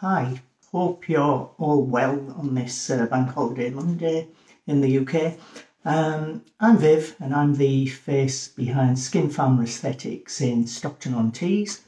Hi, hope you're all well on this uh, Bank Holiday Monday in the UK. Um, I'm Viv, and I'm the face behind Skin Farmer Aesthetics in Stockton on Tees.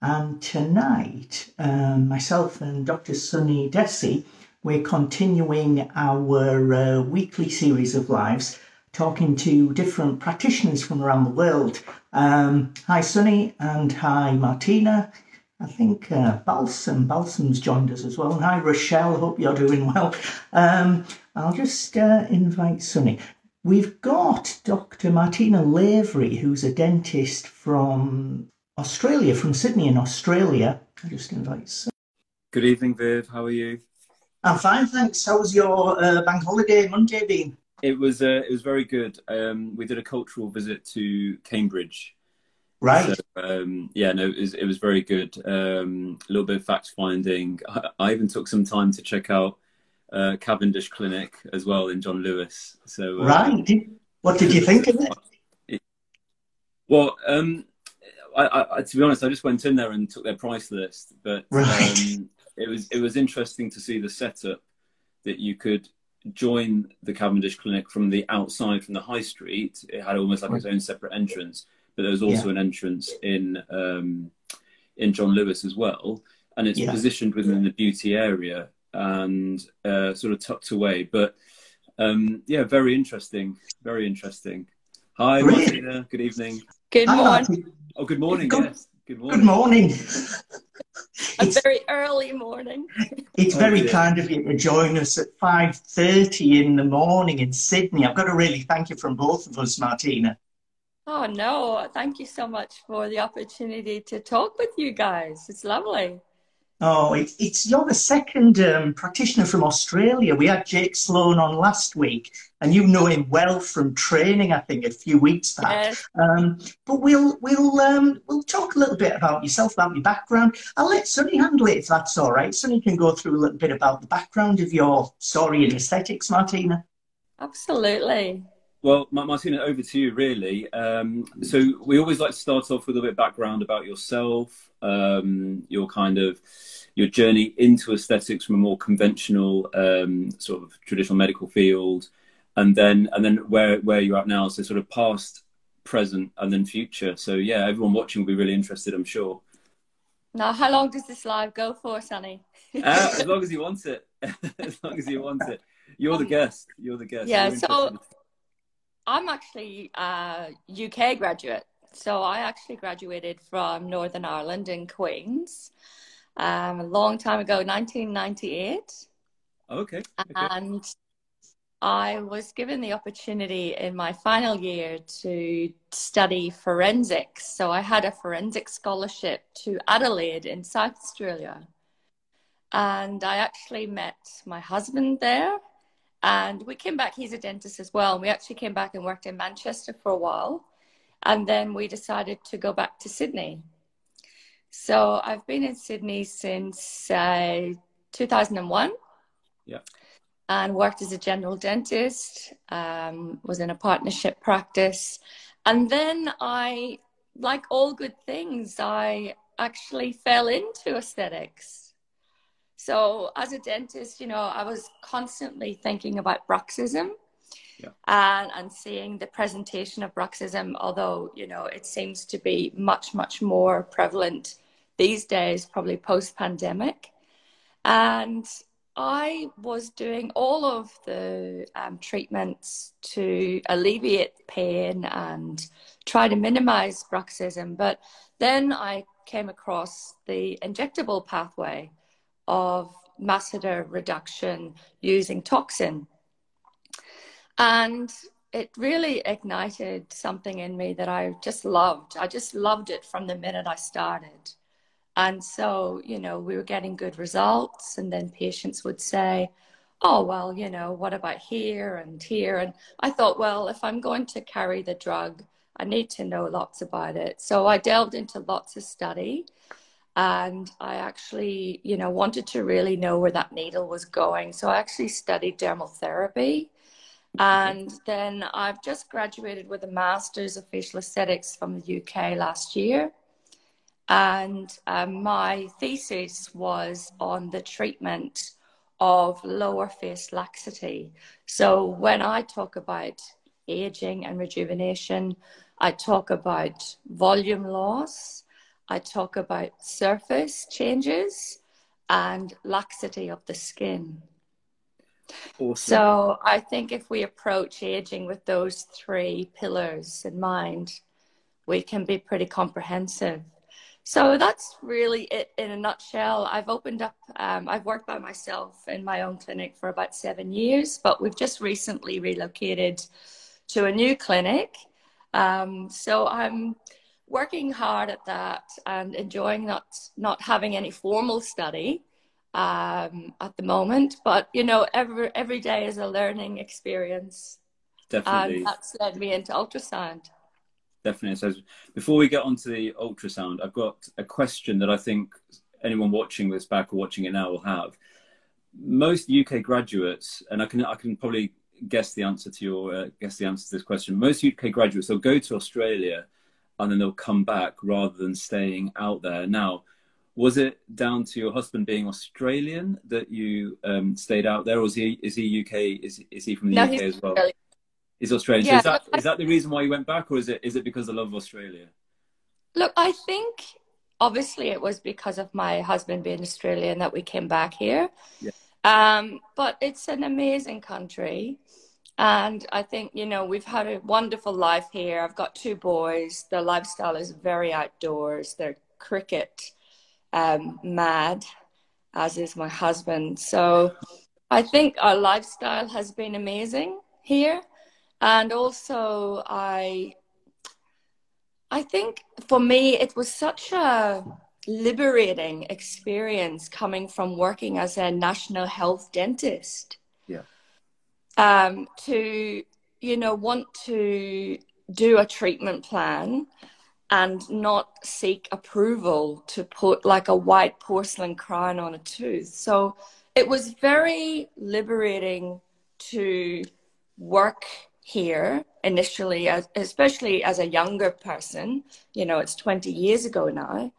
And tonight, um, myself and Dr. Sunny Desi, we're continuing our uh, weekly series of lives talking to different practitioners from around the world. Um, hi, Sunny, and hi, Martina. I think uh, Balsam, Balsam's joined us as well. And hi, Rochelle. Hope you're doing well. Um, I'll just uh, invite Sunny. We've got Dr. Martina Lavery, who's a dentist from Australia, from Sydney in Australia. I'll just invite Sunny. Good evening, Viv. How are you? I'm fine, thanks. How was your uh, bank holiday Monday been? It was uh, it was very good. Um, we did a cultural visit to Cambridge. Right. So, um, yeah, no, it was, it was very good. Um, a little bit of fact finding. I, I, even took some time to check out uh, Cavendish Clinic as well in John Lewis. So uh, right. What did you think of it? Well, um, I, I, to be honest, I just went in there and took their price list, but right. Um, it was it was interesting to see the setup that you could join the Cavendish Clinic from the outside, from the high street. It had almost like its own separate entrance, but there's also yeah. an entrance in um, in John Lewis as well, and it's yeah. positioned within the beauty area and uh, sort of tucked away. But um, yeah, very interesting, very interesting. Hi, Brilliant. Martina. Good evening. Good morning. Oh, good morning. Good, yes. Good morning. Good morning. a very early morning. It's oh, very kind of you to join us at 5.30 in the morning in Sydney. I've got to really thank you from both of us, Martina. Oh, no. Thank you so much for the opportunity to talk with you guys. It's lovely. Oh, it, it's you're the second um, practitioner from Australia. We had Jake Sloan on last week, and you know him well from training. I think a few weeks back. Yes. Um, but we'll we'll um, we'll talk a little bit about yourself, about your background. I'll let Sunny handle it if that's all right. Sunny can go through a little bit about the background of your story in aesthetics, Martina. Absolutely. Well, Martina, over to you, really. Um, so we always like to start off with a bit of background about yourself, um, your kind of your journey into aesthetics from a more conventional um, sort of traditional medical field, and then and then where where you're at now. So sort of past, present, and then future. So yeah, everyone watching will be really interested, I'm sure. Now, how long does this live go for, Sunny? uh, as long as you want it. as long as you want it. You're the guest. You're the guest. Yeah. So I'm actually a UK graduate. So I actually graduated from Northern Ireland in Queens um, a long time ago, 1998. Okay. okay. And I was given the opportunity in my final year to study forensics. So I had a forensic scholarship to Adelaide in South Australia. And I actually met my husband there and we came back, he's a dentist as well. And we actually came back and worked in Manchester for a while. And then we decided to go back to Sydney. So I've been in Sydney since uh, 2001. Yeah. And worked as a general dentist, um, was in a partnership practice. And then I, like all good things, I actually fell into aesthetics. So as a dentist, you know, I was constantly thinking about bruxism. Yeah. And, and seeing the presentation of bruxism, although, you know, it seems to be much, much more prevalent these days, probably post pandemic. And I was doing all of the um, treatments to alleviate pain and try to minimize bruxism. But then I came across the injectable pathway of masseter reduction using toxin. And it really ignited something in me that I just loved. I just loved it from the minute I started. And so, you know, we were getting good results, and then patients would say, Oh, well, you know, what about here and here? And I thought, well, if I'm going to carry the drug, I need to know lots about it. So I delved into lots of study and I actually, you know, wanted to really know where that needle was going. So I actually studied dermal therapy. And then I've just graduated with a master's of facial aesthetics from the UK last year. And um, my thesis was on the treatment of lower face laxity. So when I talk about aging and rejuvenation, I talk about volume loss, I talk about surface changes, and laxity of the skin. Awesome. So I think if we approach aging with those three pillars in mind, we can be pretty comprehensive. So that's really it in a nutshell. I've opened up, um, I've worked by myself in my own clinic for about seven years, but we've just recently relocated to a new clinic. Um, so I'm working hard at that and enjoying not, not having any formal study um, at the moment. But you know, every every day is a learning experience. Definitely, and that's led me into ultrasound. Definitely. So before we get onto the ultrasound, I've got a question that I think anyone watching this back or watching it now will have. Most UK graduates, and I can I can probably guess the answer to your uh, guess the answer to this question. Most UK graduates they'll go to Australia and then they'll come back rather than staying out there. Now, was it down to your husband being Australian that you um, stayed out there, or is he is he UK? Is is he from the no, UK as well? Australian. He's Australian. Yeah, so is that is that the reason why you went back, or is it is it because of love of Australia? Look, I think obviously it was because of my husband being Australian that we came back here. Yeah. Um, but it's an amazing country. And I think, you know, we've had a wonderful life here. I've got two boys. Their lifestyle is very outdoors. They're cricket um, mad, as is my husband. So I think our lifestyle has been amazing here. And also, I, I think for me, it was such a liberating experience coming from working as a national health dentist. Um, to, you know, want to do a treatment plan and not seek approval to put like a white porcelain crown on a tooth. So it was very liberating to work here initially, as, especially as a younger person. You know, it's 20 years ago now.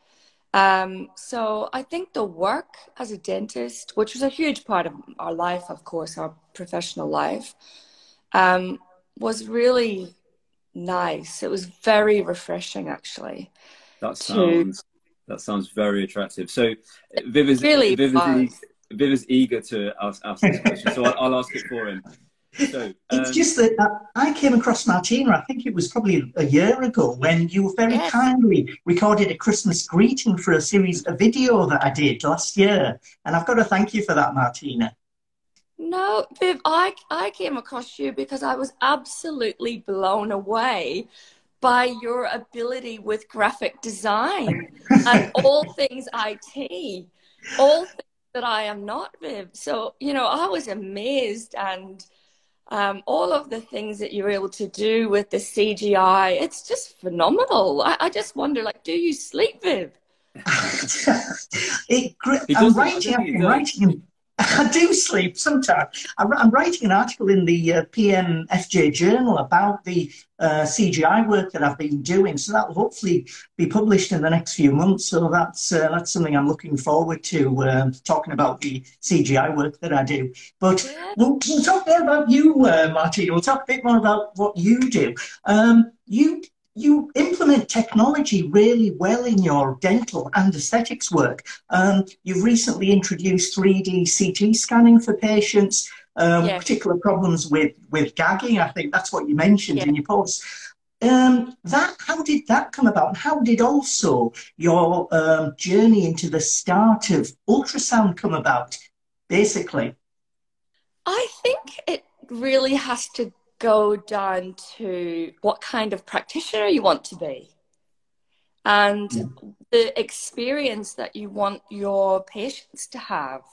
Um, so I think the work as a dentist, which was a huge part of our life, of course, our professional life, um, was really nice. It was very refreshing, actually. That sounds to... that sounds very attractive. So Viv is really Viv is, Viv is eager to ask, ask this question, so I'll, I'll, ask it for him. So, um... it's just that uh, I came across Martina. I think it was probably a year ago when you very yes. kindly recorded a Christmas greeting for a series, a video that I did last year, and I've got to thank you for that, Martina. No, Viv, I, I came across you because I was absolutely blown away by your ability with graphic design and all things IT, all things that I am not, Viv. So, you know, I was amazed and um, all of the things that you're able to do with the CGI, it's just phenomenal. I, I just wonder, like, do you sleep, Viv? it, I'm writing, I'm writing I do sleep sometimes. I'm writing an article in the uh, PMFA journal about the uh, CGI work that I've been doing, so that will hopefully be published in the next few months. So that's uh, that's something I'm looking forward to uh, talking about the CGI work that I do. But we'll, we'll talk more about you, uh, Martina. We'll talk a bit more about what you do. Um, you you implement technology really well in your dental and aesthetics work. Um, you've recently introduced 3D CT scanning for patients, um, yes. particular problems with, with gagging. I think that's what you mentioned yes. in your post. Um, that how did that come about? How did also your um, journey into the start of ultrasound come about? Basically, I think it really has to go down to what kind of practitioner you want to be and mm. the experience that you want your patients to have.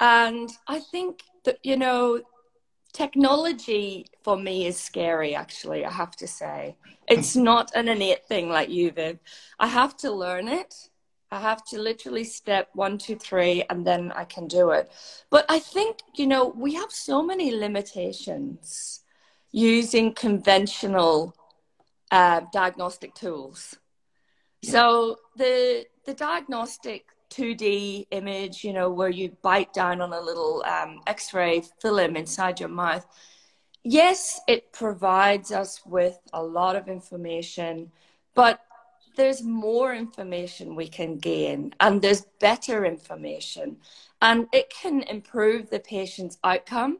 And I think that, you know, technology for me is scary, actually, I have to say. It's not an innate thing like you, Viv. I have to learn it. I have to literally step one, two, three, and then I can do it. But I think, you know, we have so many limitations using conventional uh, diagnostic tools. So the the diagnostic 2D image, you know, where you bite down on a little um, X-ray film inside your mouth. Yes, it provides us with a lot of information, but there's more information we can gain and there's better information and it can improve the patient's outcome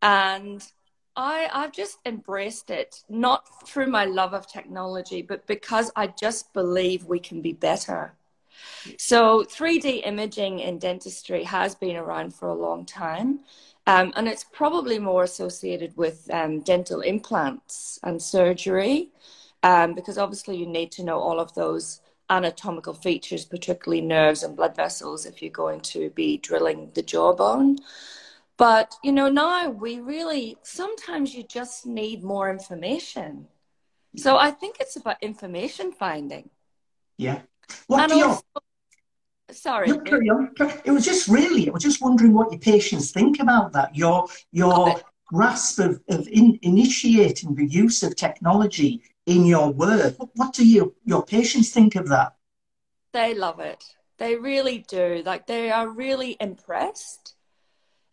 and I, I've just embraced it, not through my love of technology, but because I just believe we can be better. So, 3D imaging in dentistry has been around for a long time, um, and it's probably more associated with um, dental implants and surgery, um, because obviously you need to know all of those anatomical features, particularly nerves and blood vessels, if you're going to be drilling the jawbone. But, you know, now we really, sometimes you just need more information. So I think it's about information finding. Yeah. What and do you... Sorry. No, carry on. It was just really, I was just wondering what your patients think about that. Your, your grasp of, of in, initiating the use of technology in your work. What, what do you, your patients think of that? They love it. They really do. Like they are really impressed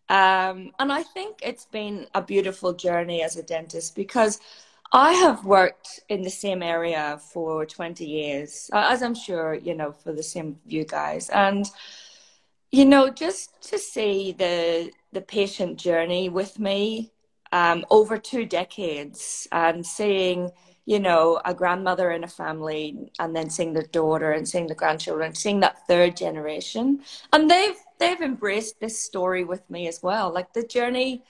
um, and I think it's been a beautiful journey as a dentist because I have worked in the same area for 20 years, as I'm sure, you know, for the same you guys. And, you know, just to see the, the patient journey with me um, over two decades and seeing, you know, a grandmother in a family and then seeing the daughter and seeing the grandchildren, seeing that third generation. And they've they've embraced this story with me as well. Like the journey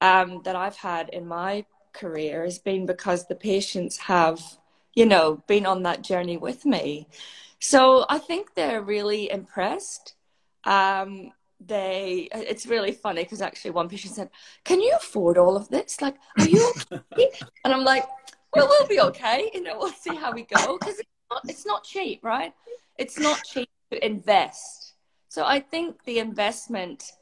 um, that I've had in my career has been because the patients have, you know, been on that journey with me. So I think they're really impressed. Um, they, it's really funny because actually one patient said, "Can you afford all of this? Like, are you?" Okay? and I'm like, "Well, we'll be okay. You know, we'll see how we go because it's not, it's not cheap, right? It's not cheap to invest." So I think the investment,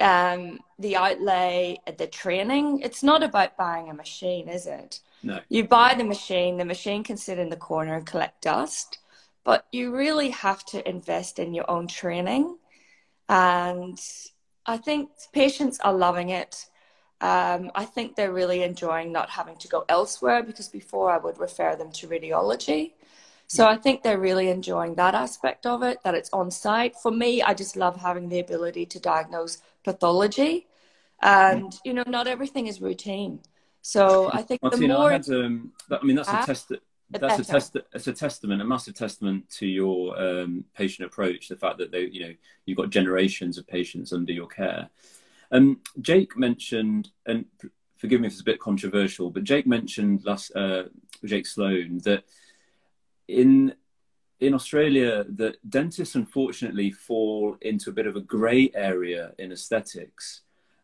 um, the outlay, the training, it's not about buying a machine, is it? No. You buy the machine, the machine can sit in the corner and collect dust, but you really have to invest in your own training. And I think patients are loving it. Um, I think they're really enjoying not having to go elsewhere because before I would refer them to radiology. So I think they're really enjoying that aspect of it, that it's on site. For me, I just love having the ability to diagnose pathology. And, you know, not everything is routine. So I think Martina, the more. I, had, um, I mean, that's a test. That's a test. It's a testament, a massive testament to your um, patient approach. The fact that they, you know, you've got generations of patients under your care. Um, Jake mentioned, and forgive me if it's a bit controversial, but Jake mentioned last, uh, Jake Sloan, that in in Australia, the dentists unfortunately fall into a bit of a grey area in aesthetics.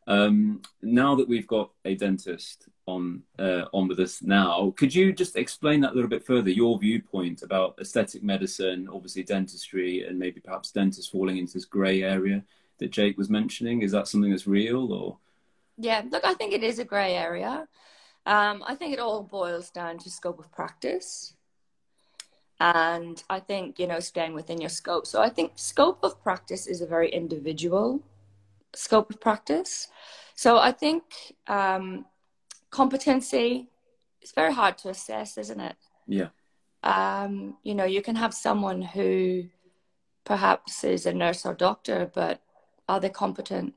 Um, now that we've got a dentist on uh, on with us now, could you just explain that a little bit further? Your viewpoint about aesthetic medicine, obviously dentistry, and maybe perhaps dentists falling into this grey area that Jake was mentioning. Is that something that's real, or? Yeah, look, I think it is a grey area. Um, I think it all boils down to scope of practice and i think you know staying within your scope. So i think scope of practice is a very individual scope of practice. So i think um, competency is very hard to assess isn't it? Yeah. Um, you know you can have someone who perhaps is a nurse or doctor but are they competent?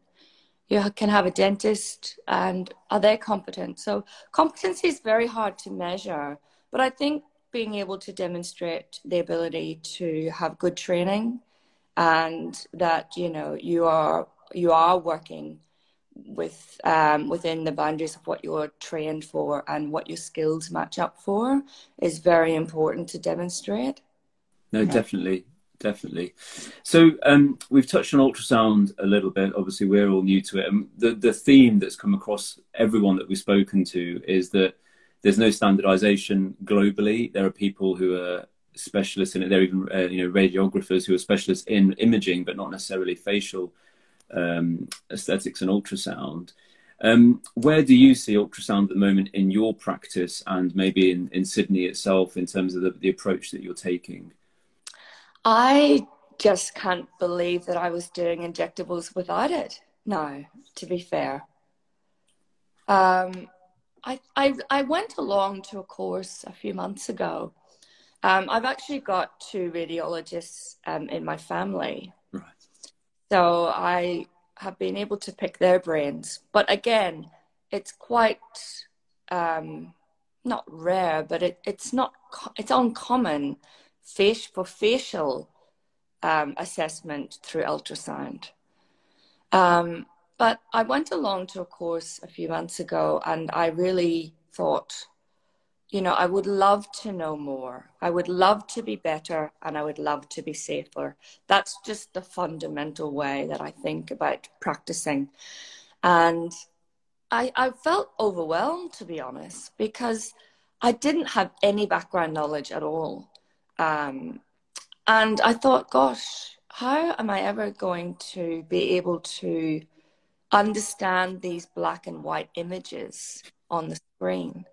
You can have a dentist and are they competent? So competency is very hard to measure. But i think being able to demonstrate the ability to have good training and that you know you are you are working with um, within the boundaries of what you're trained for and what your skills match up for is very important to demonstrate. No, yeah. definitely, definitely. So um, we've touched on ultrasound a little bit. Obviously, we're all new to it, and the the theme that's come across everyone that we've spoken to is that there's no standardization globally. There are people who are specialists in it. There are even uh, you know radiographers who are specialists in imaging, but not necessarily facial um, aesthetics and ultrasound. Um, where do you see ultrasound at the moment in your practice and maybe in, in Sydney itself in terms of the, the approach that you're taking? I just can't believe that I was doing injectables without it. No, to be fair. Um, I, I, I went along to a course a few months ago. Um, I've actually got two radiologists um, in my family. Right. So I have been able to pick their brains. But again, it's quite um, not rare, but it, it's not it's uncommon face for facial um, assessment through ultrasound. But I went along to a course a few months ago and I really thought, you know, I would love to know more. I would love to be better and I would love to be safer. That's just the fundamental way that I think about practicing. And I, I felt overwhelmed, to be honest, because I didn't have any background knowledge at all. Um, and I thought, gosh, how am I ever going to be able to understand these black and white images on the screen.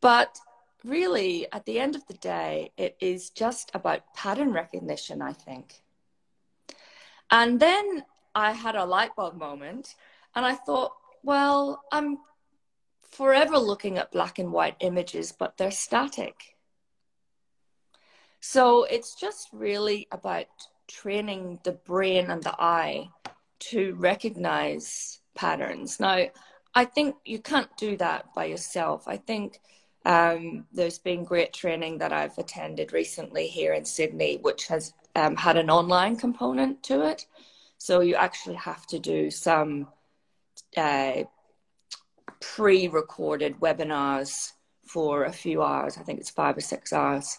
But really, at the end of the day, it is just about pattern recognition, I think. And then I had a light bulb moment and I thought, well, I'm forever looking at black and white images, but they're static. So it's just really about training the brain and the eye to recognize patterns. Now, I think you can't do that by yourself. I think um, there's been great training that I've attended recently here in Sydney, which has um, had an online component to it. So you actually have to do some uh, pre recorded webinars for a few hours. I think it's five or six hours.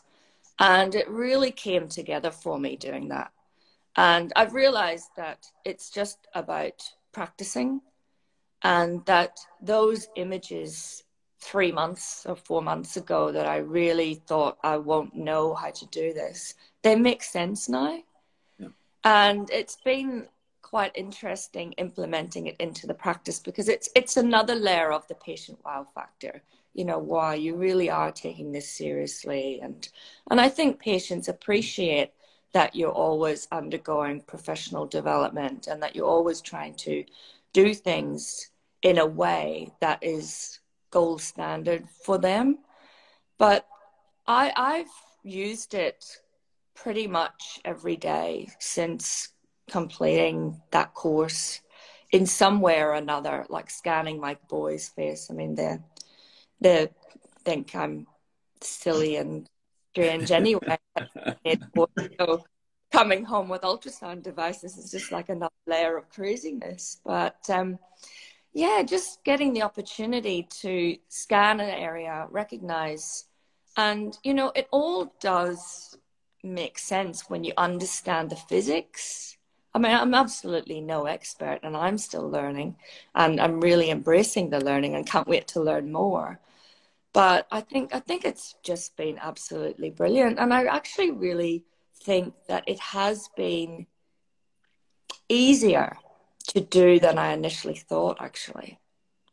And it really came together for me doing that. And I've realized that it's just about practicing and that those images three months or four months ago that I really thought I won't know how to do this, they make sense now. Yeah. And it's been quite interesting implementing it into the practice because it's it's another layer of the patient wow factor you know why you really are taking this seriously and and i think patients mm-hmm. appreciate that you're always undergoing professional development and that you're always trying to do things in a way that is gold standard for them. But I, I've used it pretty much every day since completing that course in some way or another, like scanning my boy's face. I mean, they they think I'm silly and strange anyway. so coming home with ultrasound devices is just like another layer of craziness. But um, yeah, just getting the opportunity to scan an area, recognize, and you know, it all does make sense when you understand the physics. I mean, I'm absolutely no expert and I'm still learning and I'm really embracing the learning and can't wait to learn more but I think I think it's just been absolutely brilliant, and I actually really think that it has been easier to do than I initially thought. Actually,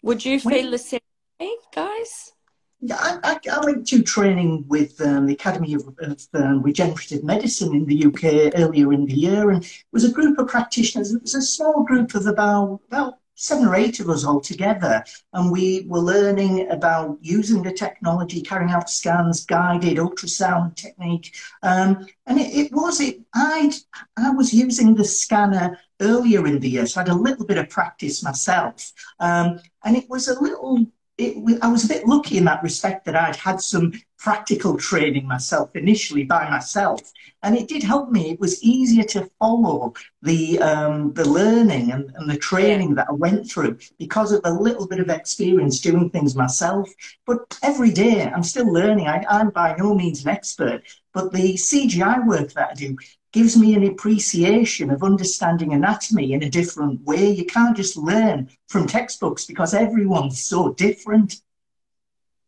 would you feel the same way, guys? Yeah, I, I, I, went to training with um, the Academy of, of um, Regenerative Medicine in the UK earlier in the year, and it was a group of practitioners. It was a small group of about about seven or eight of us all together, and we were learning about using the technology, carrying out scans, guided ultrasound technique. Um, and it, it, was it. I I was using the scanner earlier in the year, so I had a little bit of practice myself, um, and it was a little it, I was a bit lucky in that respect that I'd had some practical training myself initially by myself, and it did help me. It was easier to follow the um, the learning and, and the training that I went through because of a little bit of experience doing things myself. But every day I'm still learning. I, I'm by no means an expert, but the CGI work that I do gives me an appreciation of understanding anatomy in a different way. You can't just learn from textbooks because everyone's so different.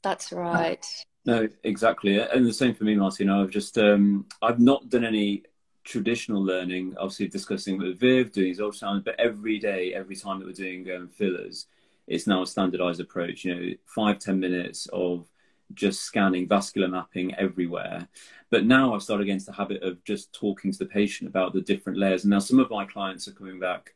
That's right. No, exactly, and the same for me, Martina. I've just um, I've not done any traditional learning. Obviously, discussing with Viv, doing his ultrasound, but every day, every time that we're doing um, fillers, it's now a standardized approach. You know, five ten minutes of just scanning vascular mapping everywhere. But now I've started against the habit of just talking to the patient about the different layers. And now some of my clients are coming back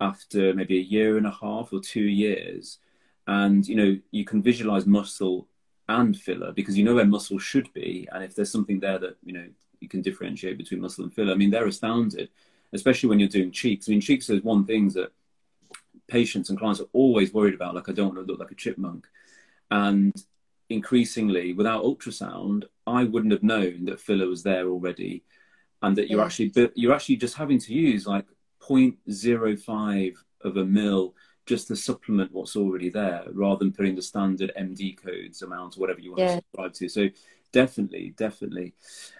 after maybe a year and a half or two years. And, you know, you can visualize muscle and filler because you know where muscle should be. And if there's something there that, you know, you can differentiate between muscle and filler, I mean, they're astounded, especially when you're doing cheeks. I mean, cheeks is one thing that patients and clients are always worried about. Like, I don't want to look like a chipmunk. And increasingly, without ultrasound, I wouldn't have known that filler was there already, and that you're yeah. actually you're actually just having to use like 0.05 of a mil just to supplement what's already there, rather than putting the standard MD codes amount or whatever you want yeah. to subscribe to. So definitely, definitely.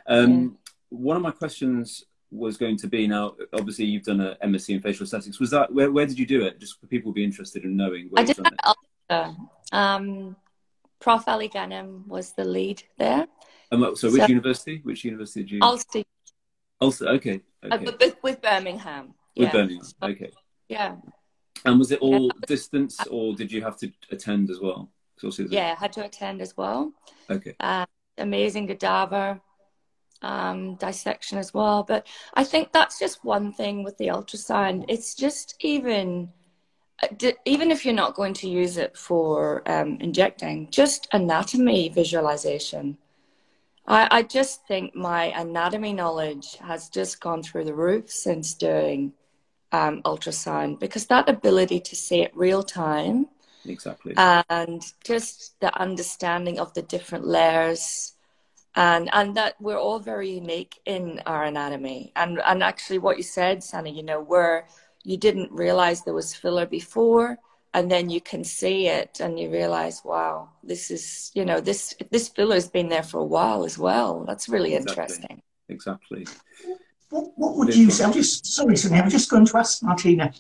Um, yeah. One of my questions was going to be now. Obviously, you've done a MSc in facial aesthetics. Was that where? Where did you do it? Just for people to be interested in knowing. Where I did it. Um, Prof. Ali Ghanem was the lead there. Um, so, which so, university? Which university did you? Ulster. Ulster. Okay. Uh, okay. Uh, with, with, Birmingham. With yeah. Birmingham. Okay. Yeah. And was it all yeah. distance, or did you have to attend as well? Yeah, I had to attend as well. Okay. Uh, amazing cadaver um, dissection as well. But I think that's just one thing with the ultrasound. It's just even even if you're not going to use it for um, injecting, just anatomy visualization. I, I, just think my anatomy knowledge has just gone through the roof since doing um, ultrasound because that ability to see it real time. Exactly. And just the understanding of the different layers and and that we're all very unique in our anatomy. And and actually what you said, Sunny, you know, we're you didn't realize there was filler before and then you can see it and you realize wow this is you know this this filler's been there for a while as well. That's really exactly. interesting. Exactly. What, what would you say? I'm just sorry Sonia, i'm just going to ask martina.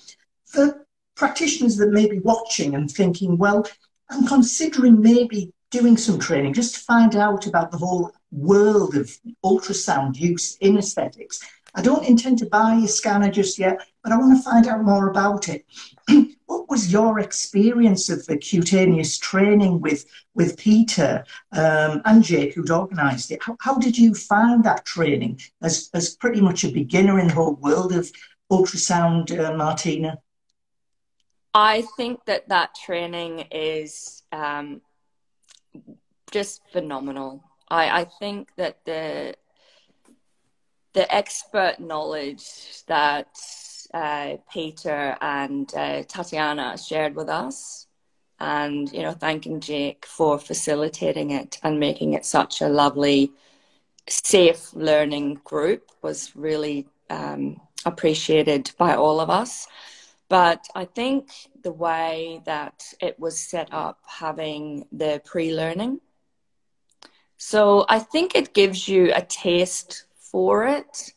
For practitioners that may be watching and thinking well i'm considering maybe doing some training just to find out about the whole world of ultrasound use in aesthetics I don't intend to buy a scanner just yet, but I want to find out more about it. what was your experience of the cutaneous training with with Peter um, and Jake, who'd organised it? How, how, did you find that training as as pretty much a beginner in the whole world of ultrasound, uh, Martina? I think that that training is um, just phenomenal. I, I think that the the expert knowledge that uh, Peter and uh, Tatiana shared with us, and you know, thanking Jake for facilitating it and making it such a lovely, safe learning group was really um, appreciated by all of us. But I think the way that it was set up, having the pre learning, so I think it gives you a taste for it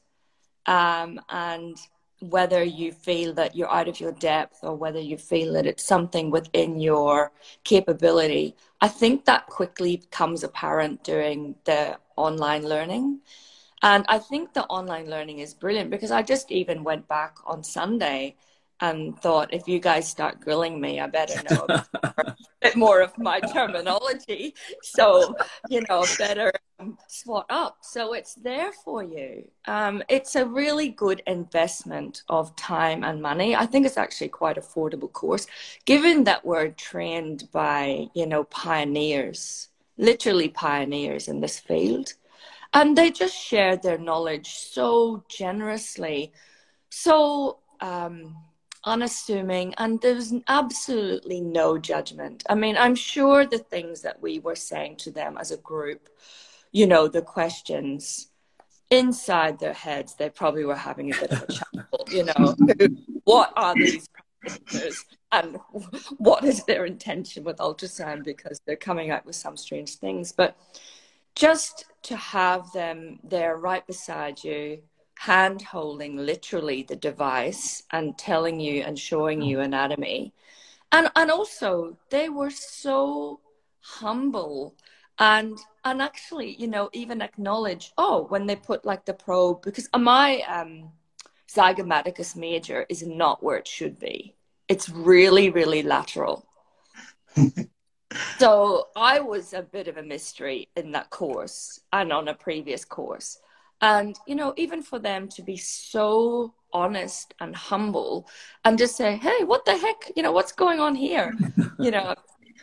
um, and whether you feel that you're out of your depth or whether you feel that it's something within your capability i think that quickly becomes apparent during the online learning. And i think the online learning is brilliant because i just even went back on sunday and thought if you guys start grilling me i better know a bit more of my terminology so you know better swat up. So it's there for you. Um, it's a really good investment of time and money. I think it's actually quite affordable course, given that we're trained by you know pioneers, literally pioneers in this field, and they just share their knowledge so generously, so. Um, unassuming and there was absolutely no judgment. I mean, I'm sure the things that we were saying to them as a group you know, the questions inside their heads, they probably were having a bit of a chuckle, you know, what are these practitioners and what is their intention with ultrasound because they're coming out with some strange things. But just to have them there right beside you, hand holding literally the device and telling you and showing you anatomy. And and also they were so humble and and actually you know even acknowledge oh when they put like the probe because my um zygomaticus major is not where it should be it's really really lateral so I was a bit of a mystery in that course and on a previous course. And, you know, even for them to be so honest and humble and just say, hey, what the heck? You know, what's going on here? you know,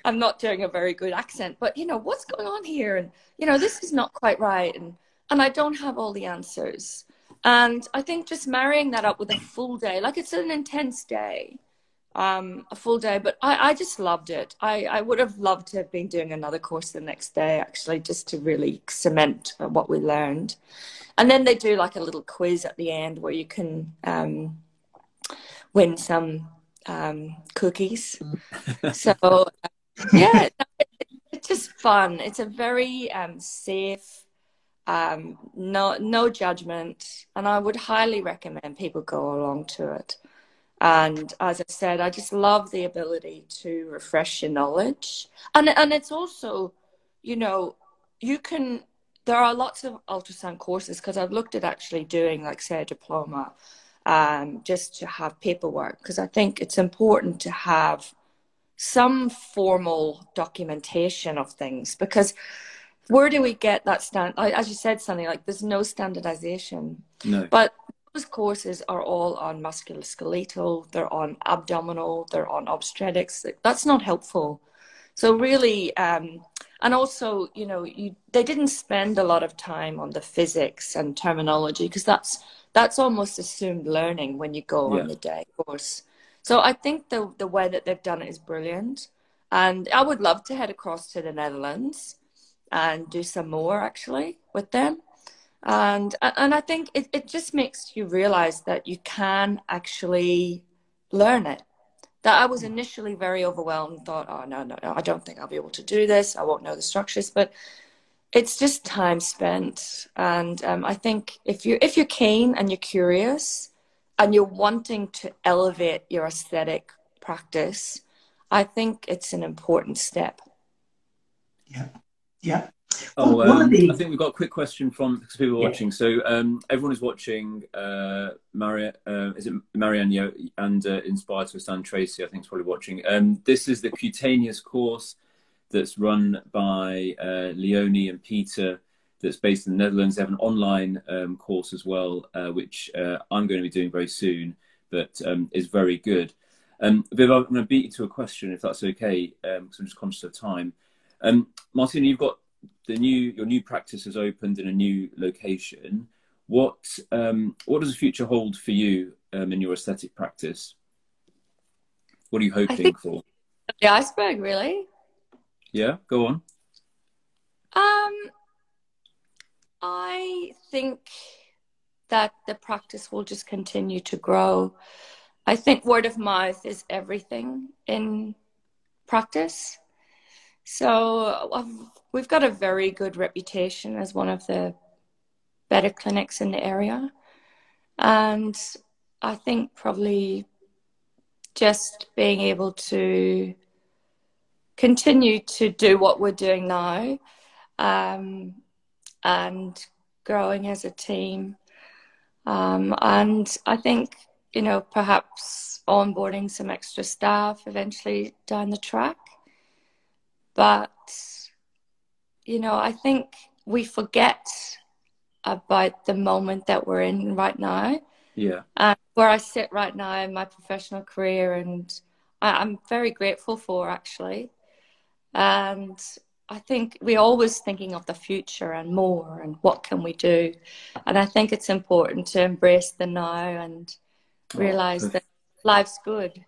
I'm not doing a very good accent, but, you know, what's going on here? And, you know, this is not quite right. And, and I don't have all the answers. And I think just marrying that up with a full day, like it's an intense day um, a full day, but I, I just loved it. I, I would have loved to have been doing another course the next day, actually, just to really cement what we learned. And then they do like a little quiz at the end where you can um, win some um, cookies. so, uh, yeah, it's just fun. It's a very um, safe, um, no no judgment, and I would highly recommend people go along to it. And as I said, I just love the ability to refresh your knowledge. And and it's also, you know, you can there are lots of ultrasound courses because I've looked at actually doing like say a diploma um, just to have paperwork. Because I think it's important to have some formal documentation of things because where do we get that stand as you said something like there's no standardization. No. But those courses are all on musculoskeletal, they're on abdominal, they're on obstetrics. That's not helpful. So really, um, and also, you know, you, they didn't spend a lot of time on the physics and terminology because that's that's almost assumed learning when you go yeah. on the day course. So I think the the way that they've done it is brilliant, and I would love to head across to the Netherlands and do some more actually with them and and I think it, it just makes you realize that you can actually learn it. That I was initially very overwhelmed thought, oh no, no, no, I don't think I'll be able to do this. I won't know the structures, but it's just time spent. And um, I think if you if you're keen and you're curious and you're wanting to elevate your aesthetic practice, I think it's an important step. Yeah, yeah. Oh, um, the... I think we've got a quick question from people yeah. watching. So um, everyone is watching. Uh, Maria, uh, is it Marianne and uh, Inspired to Stand Tracy? I think is probably watching. Um, this is the cutaneous course that's run by uh, Leonie and Peter. That's based in the Netherlands. They have an online um, course as well, uh, which uh, I'm going to be doing very soon, but um, is very good. Um, Viv, I'm going to beat you to a question if that's okay, because I'm just conscious of time. Um, Martina, you've got the new your new practice has opened in a new location. What um, what does the future hold for you um, in your aesthetic practice? What are you hoping for? The iceberg, really. Yeah, go on. Um, I think that the practice will just continue to grow. I think word of mouth is everything in practice. So we've got a very good reputation as one of the better clinics in the area. And I think probably just being able to continue to do what we're doing now um, and growing as a team. Um, and I think, you know, perhaps onboarding some extra staff eventually down the track. But, you know, I think we forget about the moment that we're in right now. Yeah. And where I sit right now in my professional career, and I, am very grateful for actually. And I think we're always thinking of the future and more and what can we do. And I think it's important to embrace the now and oh, realize oh, that life's good.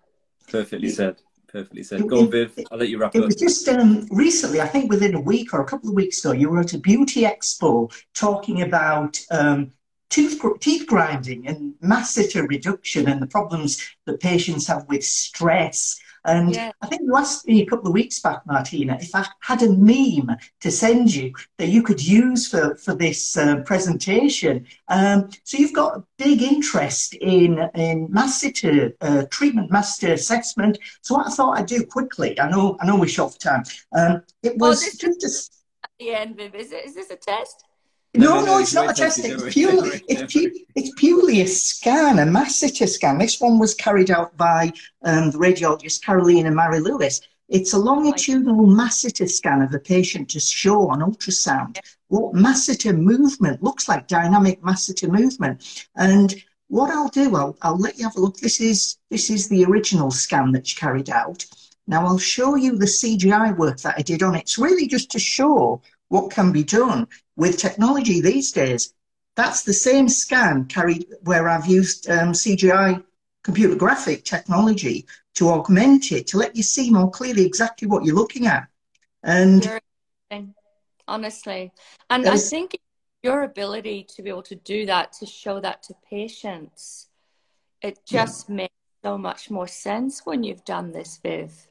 Perfectly said perfectly said. Go on, Viv. I'll let you wrap it up. It was just um, recently, I think within a week or a couple of weeks ago, you were at a beauty expo talking about um, tooth, teeth grinding and masseter reduction and the problems that patients have with stress and yeah. I think you asked me a couple of weeks back, Martina, if I had a meme to send you that you could use for, for this uh, presentation. Um, so you've got a big interest in, in masseter, uh, treatment masseter assessment. So what I thought I'd do quickly, I know, I know we're short of time. Um, it was well, just a, at the end, Viv. Is, it, is this a test? No, no, no, it's not a test. It's purely, it's, pu- it's purely a scan, a masseter scan. This one was carried out by um, the radiologist Carolina Mary Lewis. It's a longitudinal masseter scan of the patient to show on ultrasound what masseter movement looks like, dynamic masseter movement. And what I'll do, I'll, I'll let you have a look. This is, this is the original scan that's carried out. Now I'll show you the CGI work that I did on it. It's really just to show what can be done with technology these days. That's the same scan carried where I've used um, CGI computer graphic technology to augment it to let you see more clearly exactly what you're looking at. And honestly, and I think your ability to be able to do that to show that to patients, it just yeah. makes so much more sense when you've done this, Viv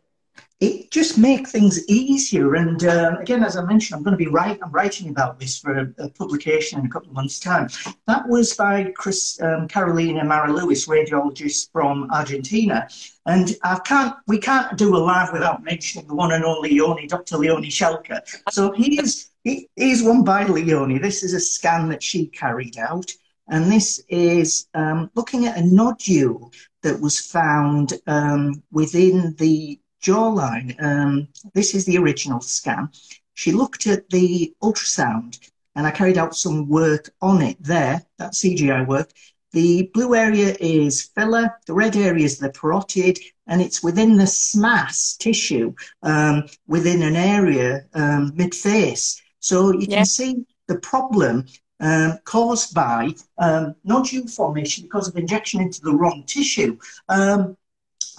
it just make things easier. And uh, again, as I mentioned, I'm going to be. I'm writing about this for a, a, publication in a couple of months' time. That was by Chris um, Carolina Mara Lewis, radiologist from Argentina. And I can't, we can't do a live without mentioning the one and only Leonie, Dr. Leonie Schelke. So here's, here's one by Leonie. This is a scan that she carried out. And this is um, looking at a nodule that was found um, within the jawline. Um, this is the original scan. She looked at the ultrasound and I carried out some work on it there, that CGI work. The blue area is filler, the red area is the parotid, and it's within the SMAS tissue um, within an area um, mid face. So you can see the problem um, caused by um, nodule formation because of injection into the wrong tissue. Um,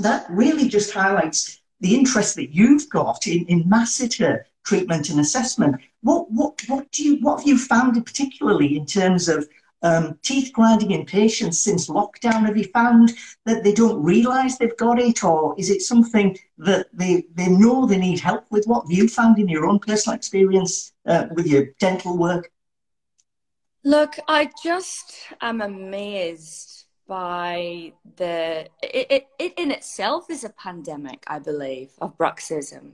that really just highlights the interest that you've got in, in masseter treatment and assessment. What, what, what, do you, what have you found particularly in terms of um, teeth grinding in patients since lockdown? Have you found that they don't realise they've got it, or is it something that they, they know they need help with? What have you found in your own personal experience uh, with your dental work? Look, I just am amazed by the it, it, it in itself is a pandemic i believe of bruxism.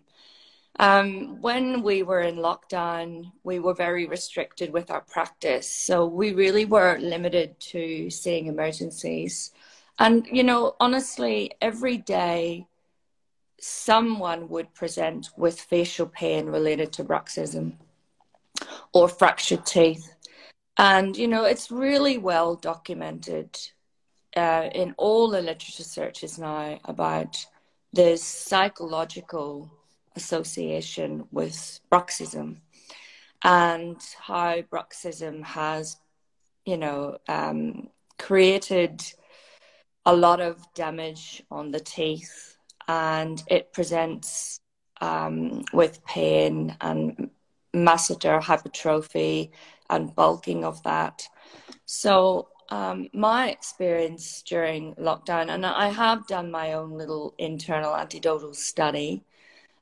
Um, when we were in lockdown we were very restricted with our practice. So we really were limited to seeing emergencies. And you know honestly every day someone would present with facial pain related to bruxism or fractured teeth. And you know it's really well documented uh, in all the literature searches now about the psychological association with bruxism and how bruxism has, you know, um, created a lot of damage on the teeth and it presents um, with pain and masseter hypertrophy and bulking of that. So um, my experience during lockdown, and I have done my own little internal antidotal study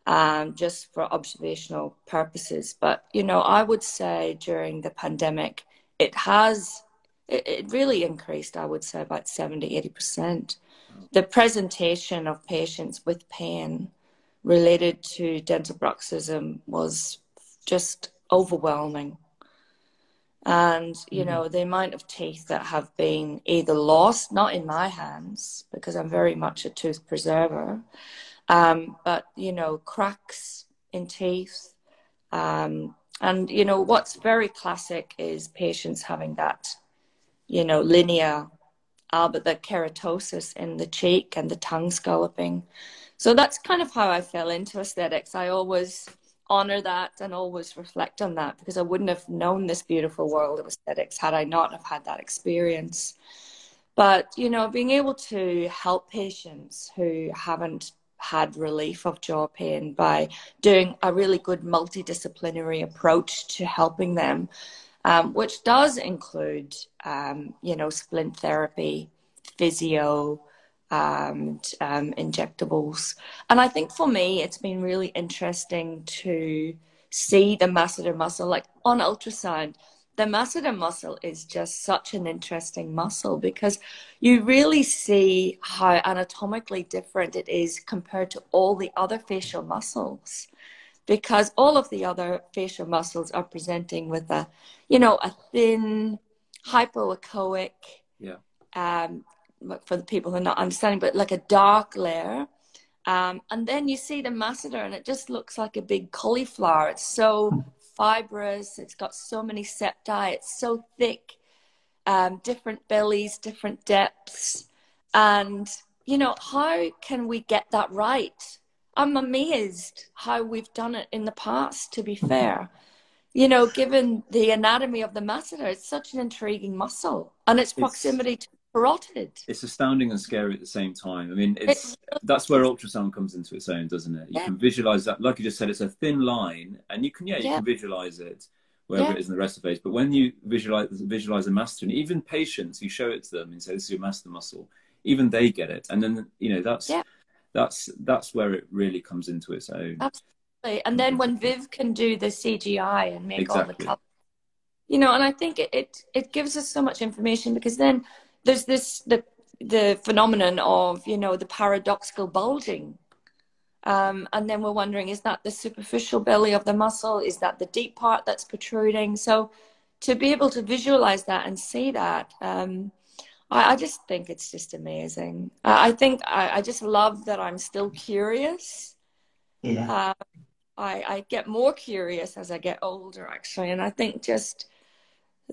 um, just for observational purposes. But, you know, I would say during the pandemic, it has, it, really increased, I would say about 70, 80%. The presentation of patients with pain related to dental bruxism was just overwhelming and you mm-hmm. know the amount of teeth that have been either lost not in my hands because i'm very much a tooth preserver um, but you know cracks in teeth um, and you know what's very classic is patients having that you know linea alba the keratosis in the cheek and the tongue scalloping so that's kind of how i fell into aesthetics i always honor that and always reflect on that because I wouldn't have known this beautiful world of aesthetics had I not have had that experience. But you know, being able to help patients who haven't had relief of jaw pain by doing a really good multidisciplinary approach to helping them, um, which does include, um, you know, splint therapy, physio, and um, injectables. And I think for me, it's been really interesting to see the masseter muscle, like on ultrasound. The masseter muscle is just such an interesting muscle because you really see how anatomically different it is compared to all the other facial muscles. Because all of the other facial muscles are presenting with a, you know, a thin, hypoechoic, yeah. um, for the people who are not understanding, but like a dark layer. Um, and then you see the masseter, and it just looks like a big cauliflower. It's so fibrous. It's got so many septi. It's so thick. Um, different bellies, different depths, and you know how can we get that right? I'm amazed how we've done it in the past. To be fair, you know, given the anatomy of the masseter, it's such an intriguing muscle and its proximity it's, to carotid. It's astounding and scary at the same time. I mean, it's, that's where ultrasound comes into its own, doesn't it? You yeah. can visualize that, like you just said, it's a thin line, and you can yeah, you yeah. can visualize it wherever yeah. it is in the rest of the face. But when you visualize visualize a masseter, and even patients, you show it to them and say, "This is your masseter muscle," even they get it, and then you know that's that's that's where it really comes into its own. Absolutely. And then when Viv can do the CGI and make exactly. all the colors, you know, and I think it, it, it gives us so much information because then there's this the the phenomenon of you know the paradoxical bulging. Um, and then we're wondering, is that the superficial belly of the muscle? Is that the deep part that's protruding? So to be able to visualize that and see that, um, I, I, just think it's just amazing. I, I think I, I, just love that I'm still curious. Yeah. Uh, I, I get more curious as I get older, actually. And I think just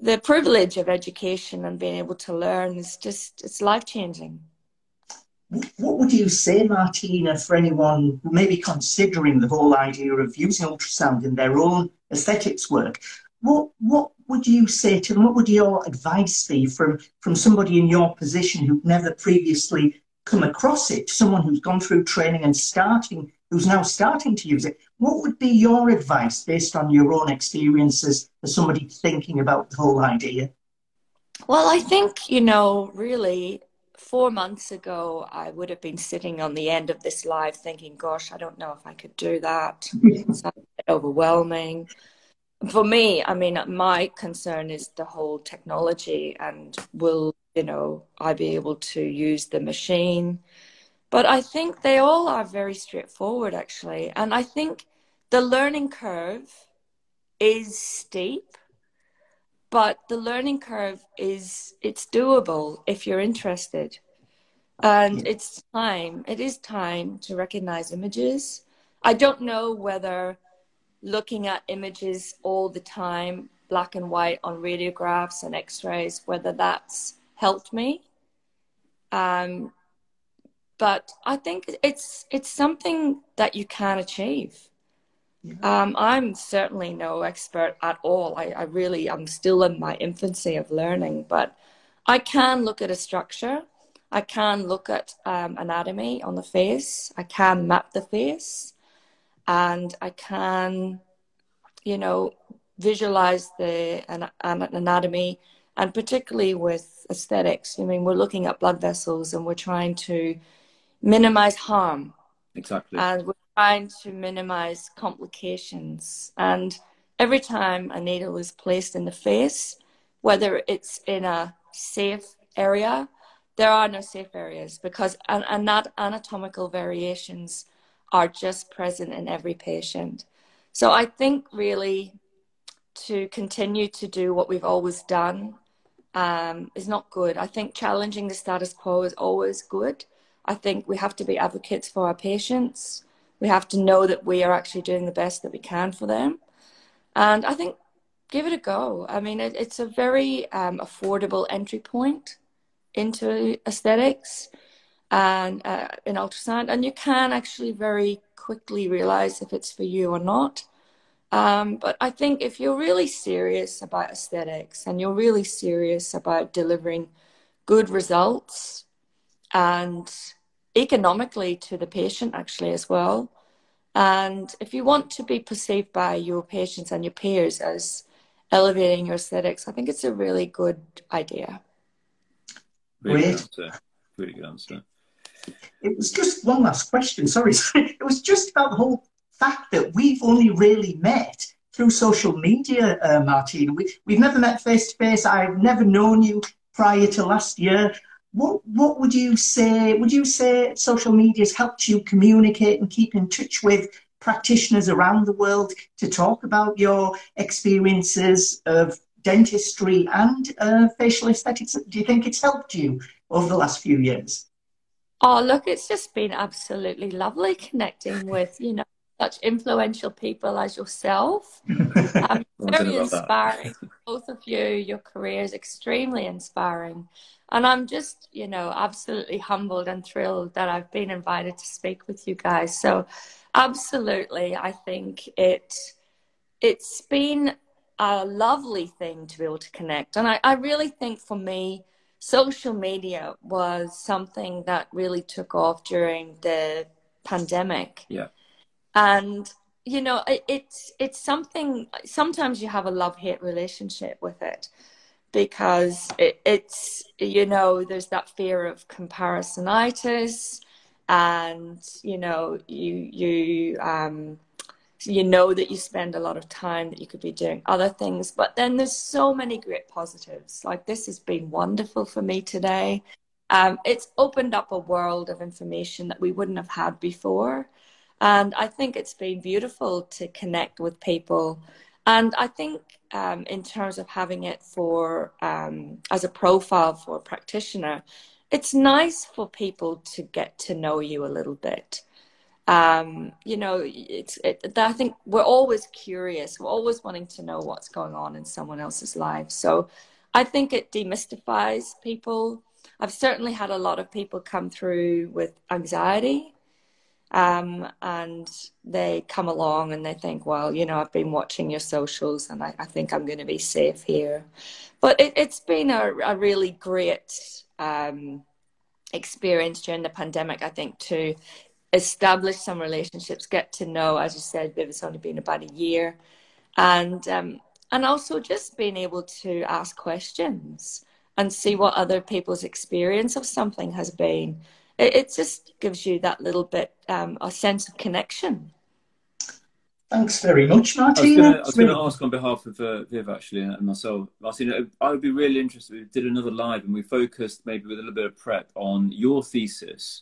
the privilege of education and being able to learn is just, it's life changing. What would you say, Martina, for anyone who may be considering the whole idea of using ultrasound in their own aesthetics work? What, what would you say to them? What would your advice be from, from somebody in your position who'd never previously come across it, someone who's gone through training and starting who's now starting to use it. What would be your advice based on your own experiences as somebody thinking about the whole idea? Well, I think, you know, really four months ago, I would have been sitting on the end of this live thinking, gosh, I don't know if I could do that. it's overwhelming. For me, I mean, my concern is the whole technology and will, you know, I be able to use the machine? But I think they all are very straightforward, actually. And I think the learning curve is steep, but the learning curve is it's doable if you're interested. And it's time, it is time to recognize images. I don't know whether looking at images all the time, black and white on radiographs and x rays, whether that's helped me. Um, but I think it's it's something that you can achieve. Yeah. Um, I'm certainly no expert at all. I, I really I'm still in my infancy of learning, but I can look at a structure. I can look at um, anatomy on the face. I can map the face, and I can, you know, visualize the an, an anatomy, and particularly with aesthetics. I mean, we're looking at blood vessels, and we're trying to minimize harm. Exactly. And we're trying to minimize complications. And every time a needle is placed in the face, whether it's in a safe area, there are no safe areas because and, and not anatomical variations are just present in every patient. So I think really to continue to do what we've always done um, is not good. I think challenging the status quo is always good, I think we have to be advocates for our patients. We have to know that we are actually doing the best that we can for them. And I think give it a go. I mean, it, it's a very um, affordable entry point into aesthetics and uh, in ultrasound, and you can actually very quickly realize if it's for you or not. Um, but I think if you're really serious about aesthetics and you're really serious about delivering good results and economically to the patient actually as well. And if you want to be perceived by your patients and your peers as elevating your aesthetics, I think it's a really good idea. Really Great. Good answer. Really good answer. It was just one last question. Sorry, it was just about the whole fact that we've only really met through social media, uh, Martina. We, we've never met face to face. I've never known you prior to last year. What what would you say? Would you say social media has helped you communicate and keep in touch with practitioners around the world to talk about your experiences of dentistry and uh, facial aesthetics? Do you think it's helped you over the last few years? Oh, look, it's just been absolutely lovely connecting with, you know, such influential people as yourself. Um, very inspiring. Both of you, your career is extremely inspiring. And I'm just, you know, absolutely humbled and thrilled that I've been invited to speak with you guys. So, absolutely, I think it it's been a lovely thing to be able to connect. And I, I really think for me, social media was something that really took off during the pandemic. Yeah. And you know, it, it's it's something. Sometimes you have a love hate relationship with it because it, it's you know there's that fear of comparisonitis, and you know you you um you know that you spend a lot of time that you could be doing other things but then there's so many great positives like this has been wonderful for me today um, it's opened up a world of information that we wouldn't have had before and i think it's been beautiful to connect with people and i think um, in terms of having it for um, as a profile for a practitioner it's nice for people to get to know you a little bit um, you know, it's. It, I think we're always curious. We're always wanting to know what's going on in someone else's life. So, I think it demystifies people. I've certainly had a lot of people come through with anxiety, um, and they come along and they think, well, you know, I've been watching your socials, and I, I think I'm going to be safe here. But it, has been a, a, really great. Um, experience during the pandemic, I think, to establish some relationships, get to know, as you said, Viv, it's only been about a year, and um, and also just being able to ask questions and see what other people's experience of something has been. It, it just gives you that little bit um, a sense of connection. Thanks very much, Martina. I was going to ask on behalf of uh, Viv actually and myself, Martina. I would be really interested. We did another live and we focused maybe with a little bit of prep on your thesis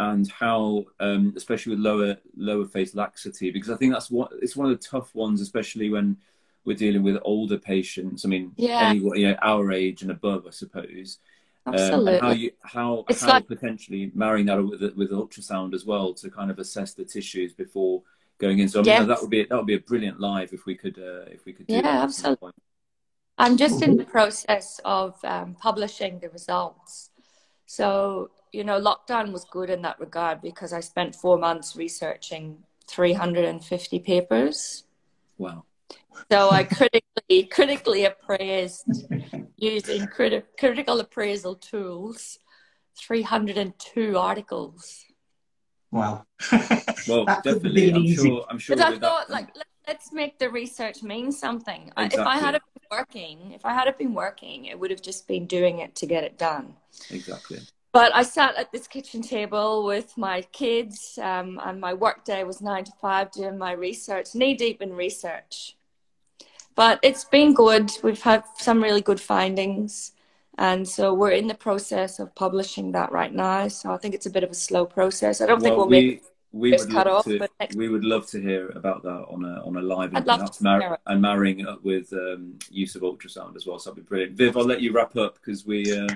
and how, um, especially with lower lower face laxity, because I think that's what it's one of the tough ones, especially when we're dealing with older patients. I mean, yeah, anyone, you know, our age and above, I suppose. Absolutely. Um, how you how it's how like... potentially marrying that with with ultrasound as well to kind of assess the tissues before going in. So I mean, yes. that would be that would be a brilliant live if we could uh, if we could. yeah, absolutely. I'm just in the process of um, publishing the results. So you know, lockdown was good in that regard because I spent four months researching 350 papers. Wow. So I critically critically appraised using criti- critical appraisal tools 302 articles. Wow. well, definitely. I'm easy. sure. I'm sure. But I thought, that, like, let, us make the research mean something. Exactly. If I had it been working, if I had it been working, it would have just been doing it to get it done. Exactly. But I sat at this kitchen table with my kids, um, and my work day was nine to five doing my research, knee deep in research. But it's been good. We've had some really good findings. And so we're in the process of publishing that right now. So I think it's a bit of a slow process. I don't well, think we'll we, make we would cut off. To, next... We would love to hear about that on a on a live and perhaps mar- and marrying it up with um, use of ultrasound as well. So that'd be brilliant. Viv, I'll let you wrap up because we. Uh...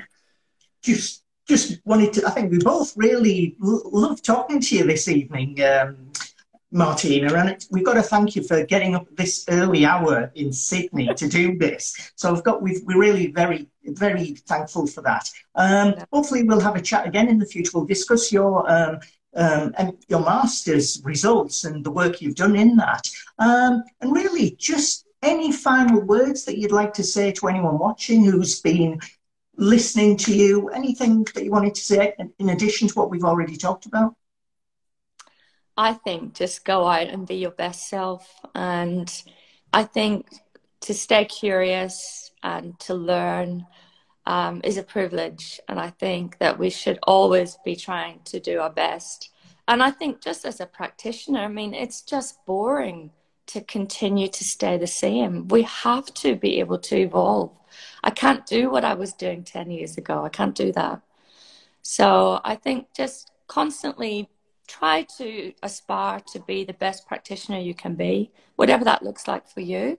Just just wanted to, I think we both really love talking to you this evening, um, Martina, and we've got to thank you for getting up this early hour in Sydney to do this. So I've got, we are really very, very thankful for that. Um, hopefully we'll have a chat again in the future. We'll discuss your, um, um, and your master's results and the work you've done in that. Um, and really just any final words that you'd like to say to anyone watching who's been listening to you? Anything that you wanted to say in addition to what we've already talked about? I think just go out and be your best self. And I think to stay curious and to learn um, is a privilege. And I think that we should always be trying to do our best. And I think just as a practitioner, I mean, it's just boring to continue to stay the same. We have to be able to evolve. I can't do what I was doing 10 years ago. I can't do that. So I think just constantly try to aspire to be the best practitioner you can be, whatever that looks like for you.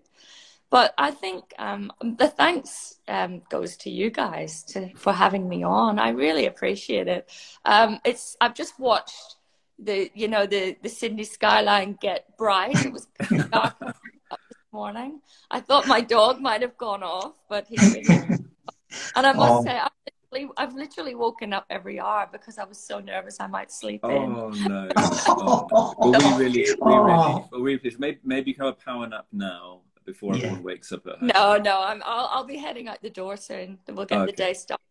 but I think um, the thanks um, goes to you guys to, for having me on. I really appreciate it. Um, it's I've just watched the you know the the Sydney skyline get bright. It was dark this morning. I thought my dog might have gone off, but he. and I must oh. say, literally, I've literally woken up every hour because I was so nervous I might sleep oh, in. No. oh no! Well, we really, we really, oh. well, we maybe maybe have a power nap now before yeah. everyone wakes up at home. No, no, I'm. I'll, I'll be heading out the door soon. We'll get okay. the day started.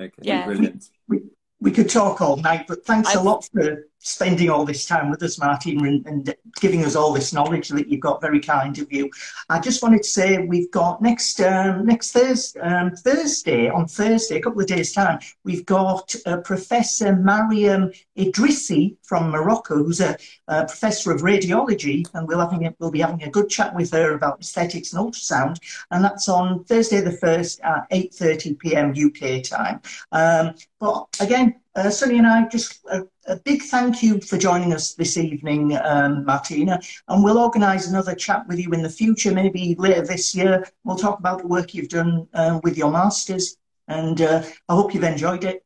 Okay, yeah. brilliant. We, we could talk all night, but thanks I, a lot for spending all this time with us, Martin, and, and, giving us all this knowledge that you've got. Very kind of you. I just wanted to say we've got next um, next Thursday, um, Thursday on Thursday, a couple of days time, we've got uh, Professor Mariam Idrissi from Morocco, who's a, a, professor of radiology, and we'll having a, we'll be having a good chat with her about aesthetics and ultrasound, and that's on Thursday the first at eight thirty p.m. UK time. Um, but again, uh, Sunny and I, just a, a, big thank you for joining us this evening, um, Martina. And we'll organise another chat with you in the future, maybe later this year. We'll talk about the work you've done uh, with your masters. And uh, I hope you've enjoyed it.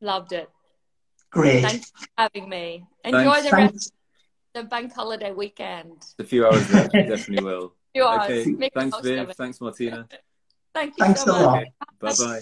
Loved it. Great. Thanks for having me. Enjoy Thanks. the rest of the bank holiday weekend. A few hours left, definitely will. few hours. Okay. Thanks, Viv. Thanks, Martina. Thank you Thanks so a lot. Bye bye.